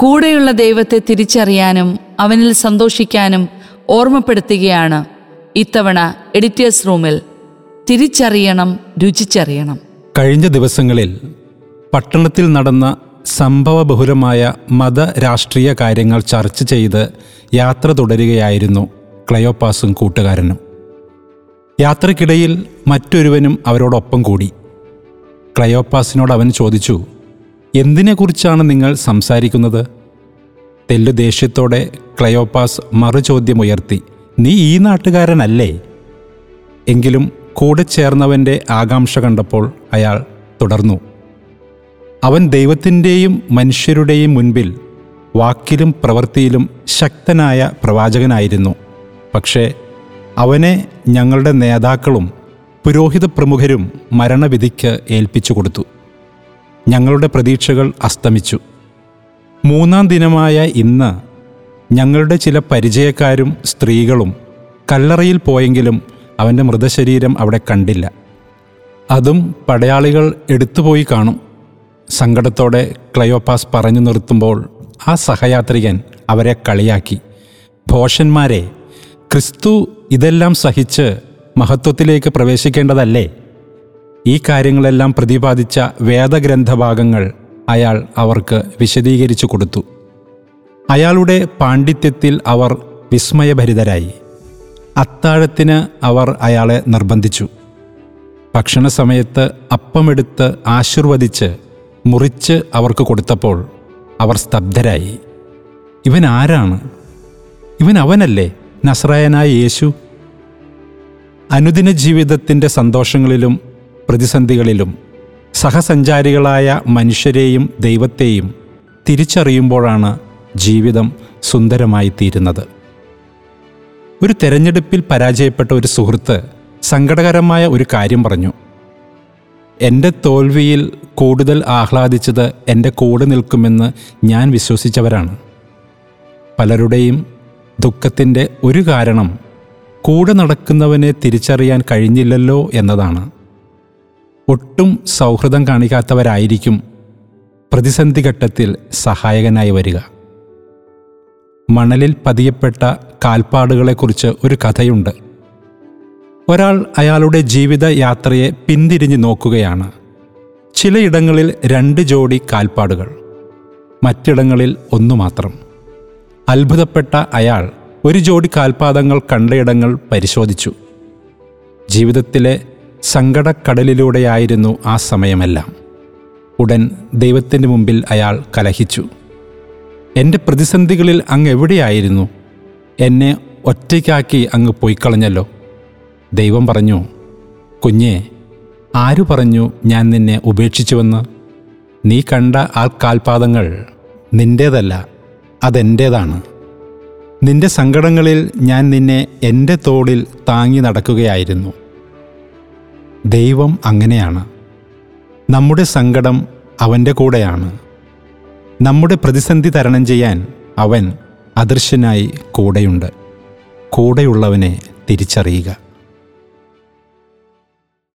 കൂടെയുള്ള ദൈവത്തെ തിരിച്ചറിയാനും അവനിൽ സന്തോഷിക്കാനും ഓർമ്മപ്പെടുത്തുകയാണ് ഇത്തവണ എഡിറ്റേഴ്സ് റൂമിൽ. തിരിച്ചറിയണം രുചിച്ചറിയണം. കഴിഞ്ഞ ദിവസങ്ങളിൽ പട്ടണത്തിൽ നടന്ന സംഭവബഹുലമായ മത രാഷ്ട്രീയ കാര്യങ്ങൾ ചർച്ച ചെയ്ത് യാത്ര തുടരുകയായിരുന്നു ക്ലയോപ്പാസും കൂട്ടുകാരനും. യാത്രക്കിടയിൽ മറ്റൊരുവനും അവരോടൊപ്പം കൂടി. ക്ലയോപ്പാസിനോട് അവൻ ചോദിച്ചു എന്തിനെക്കുറിച്ചാണ് നിങ്ങൾ സംസാരിക്കുന്നത്? തെല്ലു ദേഷ്യത്തോടെ ക്ലയോപ്പാസ് മറുചോദ്യമുയർത്തി നീ ഈ നാട്ടുകാരനല്ലേ? എങ്കിലും കൂടെ ചേർന്നവന്റെ ആകാംക്ഷ കണ്ടപ്പോൾ അയാൾ തുടർന്നു അവൻ ദൈവത്തിന്റെയും മനുഷ്യരുടെയും മുൻപിൽ വാക്കിലും പ്രവൃത്തിയിലും ശക്തനായ പ്രവാചകനായിരുന്നു. പക്ഷേ അവനെ ഞങ്ങളുടെ നേതാക്കളും പുരോഹിത പ്രമുഖരും മരണവിധിക്ക് ഏൽപ്പിച്ചു കൊടുത്തു. ഞങ്ങളുടെ പ്രതീക്ഷകൾ അസ്തമിച്ചു. മൂന്നാം ദിനമായ ഇന്ന് ഞങ്ങളുടെ ചില പരിചയക്കാരും സ്ത്രീകളും കല്ലറയിൽ പോയെങ്കിലും അവന്റെ മൃതശരീരം അവിടെ കണ്ടില്ല. അതും പടയാളികൾ എടുത്തുപോയി കാണും. സങ്കടത്തോടെ ക്ലയോപാസ് പറഞ്ഞു നിർത്തുമ്പോൾ ആ സഹയാത്രികൻ അവരെ കളിയാക്കി. ഭോഷന്മാരെ ക്രിസ്തു ഇതെല്ലാം സഹിച്ച് മഹത്വത്തിലേക്ക് പ്രവേശിക്കേണ്ടതല്ലേ? ഈ കാര്യങ്ങളെല്ലാം പ്രതിപാദിച്ച വേദഗ്രന്ഥഭാഗങ്ങൾ അയാൾ അവർക്ക് വിശദീകരിച്ചു കൊടുത്തു. അയാളുടെ പാണ്ഡിത്യത്തിൽ അവർ വിസ്മയഭരിതരായി. അത്താഴത്തിന് അവർ അയാളെ നിർബന്ധിച്ചു. ഭക്ഷണസമയത്ത് അപ്പമെടുത്ത് ആശീർവദിച്ച് മുറിച്ച് അവർക്ക് കൊടുത്തപ്പോൾ അവർ സ്തബ്ധരായി. ഇവൻ ആരാണ്? ഇവൻ അവനല്ലേ നസ്രായനായ യേശു? അനുദിന ജീവിതത്തിന്റെ സന്തോഷങ്ങളിലും പ്രതിസന്ധികളിലും സഹസഞ്ചാരികളായ മനുഷ്യരെയും ദൈവത്തെയും തിരിച്ചറിയുമ്പോഴാണ് ജീവിതം സുന്ദരമായി തീരുന്നത് ഒരു തെരഞ്ഞെടുപ്പിൽ പരാജയപ്പെട്ട ഒരു സുഹൃത്ത് സങ്കടകരമായ ഒരു കാര്യം പറഞ്ഞു. എന്റെ തോൽവിയിൽ കൂടുതൽ ആഹ്ലാദിച്ചത് എന്റെ കൂടെ നിൽക്കുമെന്ന് ഞാൻ വിശ്വസിച്ചവരാണ്. പലരുടെയും ദുഃഖത്തിന്റെ ഒരു കാരണം കൂടെ നടക്കുന്നവനെ തിരിച്ചറിയാൻ കഴിഞ്ഞില്ലല്ലോ എന്നതാണ്. ഒട്ടും സൗഹൃദം കാണിക്കാത്തവരായിരിക്കും പ്രതിസന്ധി ഘട്ടത്തിൽ സഹായകനായി വരിക. മണലിൽ പതിയപ്പെട്ട കാൽപ്പാടുകളെക്കുറിച്ച് ഒരു കഥയുണ്ട്. ഒരാൾ അയാളുടെ ജീവിത യാത്രയെ പിന്തിരിഞ്ഞു നോക്കുകയാണ്. ചിലയിടങ്ങളിൽ രണ്ട് ജോഡി കാൽപ്പാടുകൾ മറ്റിടങ്ങളിൽ ഒന്നു മാത്രം. അത്ഭുതപ്പെട്ട അയാൾ ഒരു ജോഡി കാൽപാദങ്ങൾ കണ്ടയിടങ്ങൾ പരിശോധിച്ചു. ജീവിതത്തിലെ സങ്കടക്കടലിലൂടെയായിരുന്നു ആ സമയമെല്ലാം. ഉടൻ ദൈവത്തിന്റെ മുമ്പിൽ അയാൾ കലഹിച്ചു. എന്റെ പ്രതിസന്ധികളിൽ അങ്ങ് എവിടെയായിരുന്നു? എന്നെ ഒറ്റയ്ക്കാക്കി അങ്ങ് പോയി കളഞ്ഞല്ലോ ദൈവം പറഞ്ഞു കുഞ്ഞെ ആരു പറഞ്ഞു ഞാൻ നിന്നെ ഉപേക്ഷിച്ചുവെന്ന്? നീ കണ്ട ആ കാൽപാദങ്ങൾ നിന്റേതല്ല അതെന്റേതാണ് നിന്റെ സങ്കടങ്ങളിൽ ഞാൻ നിന്നെ എന്റെ തോളിൽ താങ്ങി നടക്കുകയായിരുന്നു. ദൈവം അങ്ങനെയാണ്. നമ്മുടെ സങ്കടം അവന്റെ കൂടെയാണ്. നമ്മുടെ പ്രതിസന്ധി തരണം ചെയ്യാൻ അവൻ അദൃശ്യനായി കൂടെയുണ്ട്. കൂടെയുള്ളവനെ തിരിച്ചറിയുക.